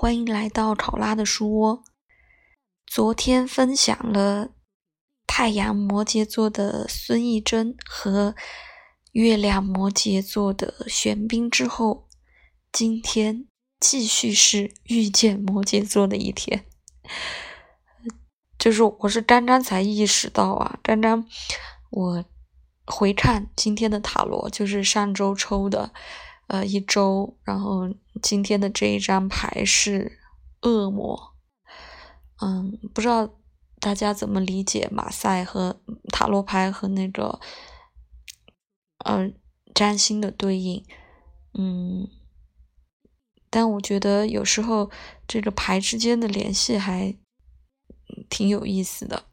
欢迎来到考拉的书窝。昨天分享了太阳摩羯座的孙艺珍和月亮摩羯座的玄彬之后，今天继续是遇见摩羯座的一天。就是我是刚刚才意识到啊，刚刚我回看今天的塔罗，就是上周抽的。呃，一周，然后今天的这一张牌是恶魔，嗯，不知道大家怎么理解马赛和塔罗牌和那个，呃，占星的对应，嗯，但我觉得有时候这个牌之间的联系还挺有意思的。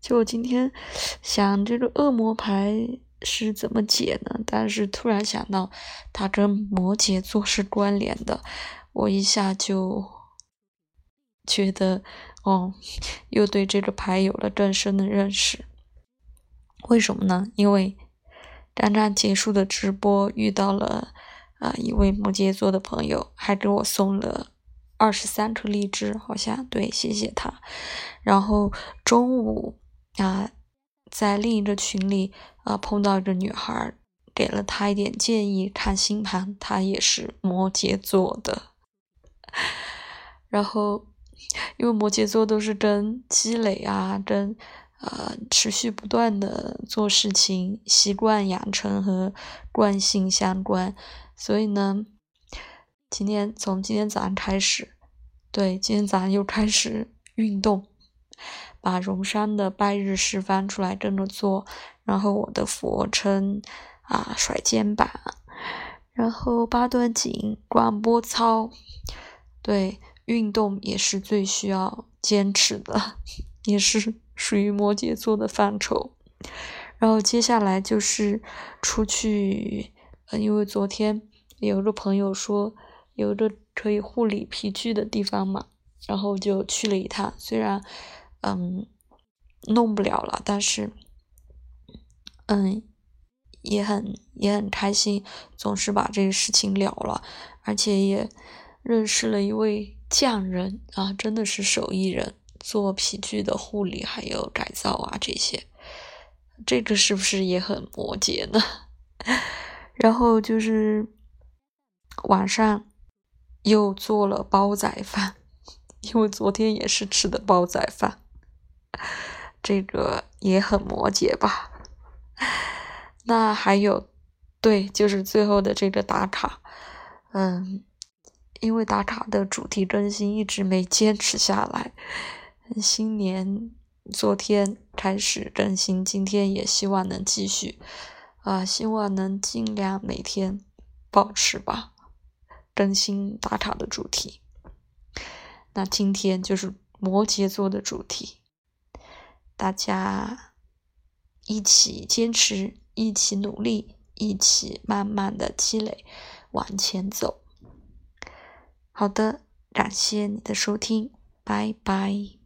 就我今天想这个恶魔牌。是怎么解呢？但是突然想到，它跟摩羯座是关联的，我一下就觉得，哦，又对这个牌有了更深的认识。为什么呢？因为刚刚结束的直播遇到了啊一位摩羯座的朋友，还给我送了二十三颗荔枝，好像对，谢谢他。然后中午啊。在另一个群里啊，碰到一个女孩，给了他一点建议，看星盘，她也是摩羯座的。然后，因为摩羯座都是跟积累啊，跟呃持续不断的做事情、习惯养成和惯性相关，所以呢，今天从今天早上开始，对，今天早上又开始运动。把荣山的拜日式翻出来跟着做，然后我的俯卧撑啊，甩肩膀，然后八段锦、广播操，对，运动也是最需要坚持的，也是属于摩羯座的范畴。然后接下来就是出去，因为昨天有个朋友说有一个可以护理皮具的地方嘛，然后就去了一趟，虽然。嗯，弄不了了，但是，嗯，也很也很开心，总是把这个事情了了，而且也认识了一位匠人啊，真的是手艺人，做皮具的护理还有改造啊这些，这个是不是也很摩羯呢？然后就是晚上又做了煲仔饭，因为昨天也是吃的煲仔饭。这个也很摩羯吧？那还有，对，就是最后的这个打卡，嗯，因为打卡的主题更新一直没坚持下来，新年昨天开始更新，今天也希望能继续，啊，希望能尽量每天保持吧，更新打卡的主题。那今天就是摩羯座的主题。大家一起坚持，一起努力，一起慢慢的积累，往前走。好的，感谢你的收听，拜拜。